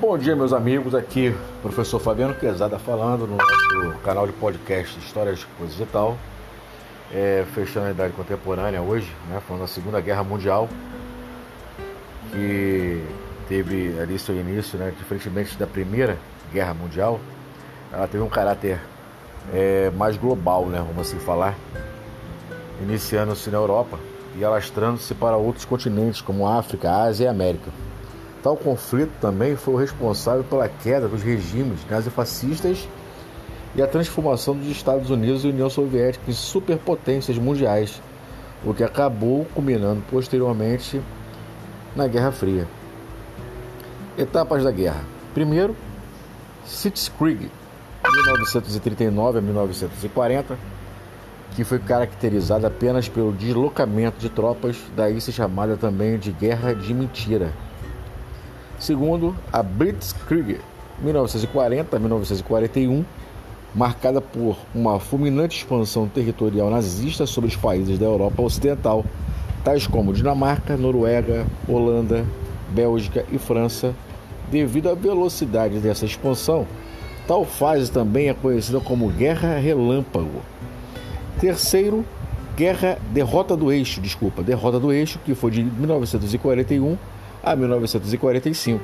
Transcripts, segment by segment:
Bom dia, meus amigos. Aqui, professor Fabiano Quezada falando no nosso canal de podcast Histórias Coisas e Tal. É, fechando a Idade Contemporânea hoje, né, falando da Segunda Guerra Mundial, que teve ali seu início, né, diferentemente da Primeira Guerra Mundial, ela teve um caráter é, mais global, né, vamos assim falar, iniciando-se na Europa e alastrando-se para outros continentes como África, Ásia e América. Tal conflito também foi o responsável pela queda dos regimes nazifascistas e a transformação dos Estados Unidos e União Soviética em superpotências mundiais, o que acabou culminando posteriormente na Guerra Fria. Etapas da guerra. Primeiro, Sitzkrieg, 1939 a 1940, que foi caracterizada apenas pelo deslocamento de tropas, daí se chamada também de Guerra de Mentira. Segundo, a Blitzkrieg, 1940 a 1941, marcada por uma fulminante expansão territorial nazista sobre os países da Europa Ocidental, tais como Dinamarca, Noruega, Holanda, Bélgica e França. Devido à velocidade dessa expansão, tal fase também é conhecida como Guerra Relâmpago. Terceiro, Guerra Derrota do Eixo, desculpa, Derrota do Eixo, que foi de 1941 a 1945.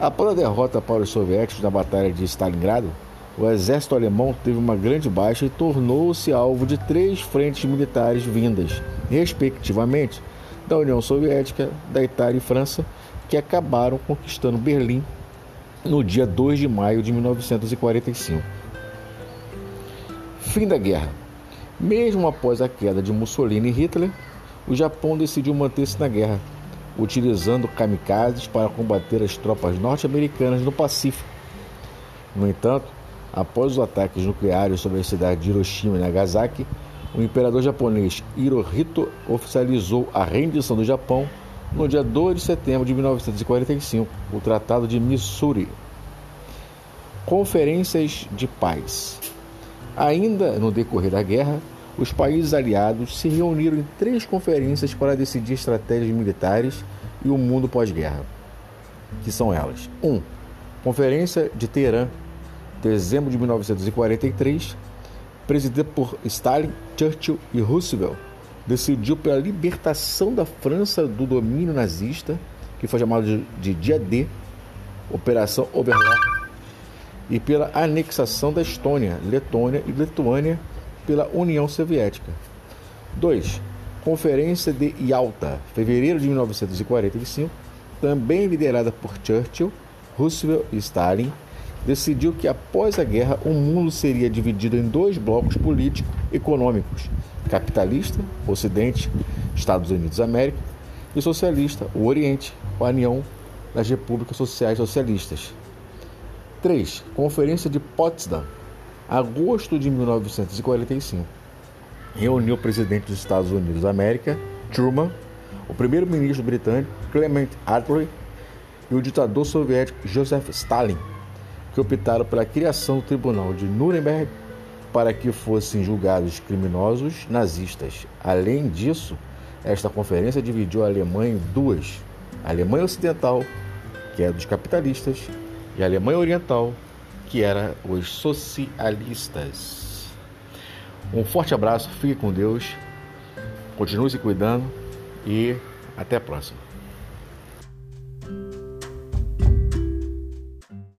Após a derrota para os soviéticos na Batalha de Stalingrado, o exército alemão teve uma grande baixa e tornou-se alvo de três frentes militares vindas, respectivamente, da União Soviética, da Itália e França, que acabaram conquistando Berlim no dia 2 de maio de 1945. Fim da guerra. Mesmo após a queda de Mussolini e Hitler, o Japão decidiu manter-se na guerra, utilizando kamikazes para combater as tropas norte-americanas no Pacífico. No entanto, após os ataques nucleares sobre a cidade de Hiroshima e Nagasaki, o imperador japonês Hirohito oficializou a rendição do Japão no dia 2 de setembro de 1945, o Tratado de Missouri. Conferências de paz. Ainda no decorrer da guerra, os países aliados se reuniram em três conferências para decidir estratégias militares e o mundo pós-guerra, que são elas: 1. Um, Conferência de Teherã, dezembro de 1943, presidida por Stalin, Churchill e Roosevelt, decidiu pela libertação da França do domínio nazista, que foi chamado de, Dia D, Operação Oberloch, e pela anexação da Estônia, Letônia e Lituânia pela União Soviética. 2. Conferência de Yalta, fevereiro de 1945, também liderada por Churchill, Roosevelt e Stalin, decidiu que após a guerra o mundo seria dividido em dois blocos político-econômicos: capitalista, Ocidente, Estados Unidos América, e socialista, o Oriente, a União das Repúblicas Sociais Socialistas. 3. Conferência de Potsdam, agosto de 1945. Reuniu o presidente dos Estados Unidos da América, Truman, o primeiro-ministro britânico, Clement Attlee, e o ditador soviético Joseph Stalin, que optaram pela criação do Tribunal de Nuremberg para que fossem julgados criminosos nazistas. Além disso, esta conferência dividiu a Alemanha em duas: a Alemanha Ocidental, que é dos capitalistas, e a Alemanha Oriental, que era os socialistas. Um forte abraço, fique com Deus, continue se cuidando e até a próxima.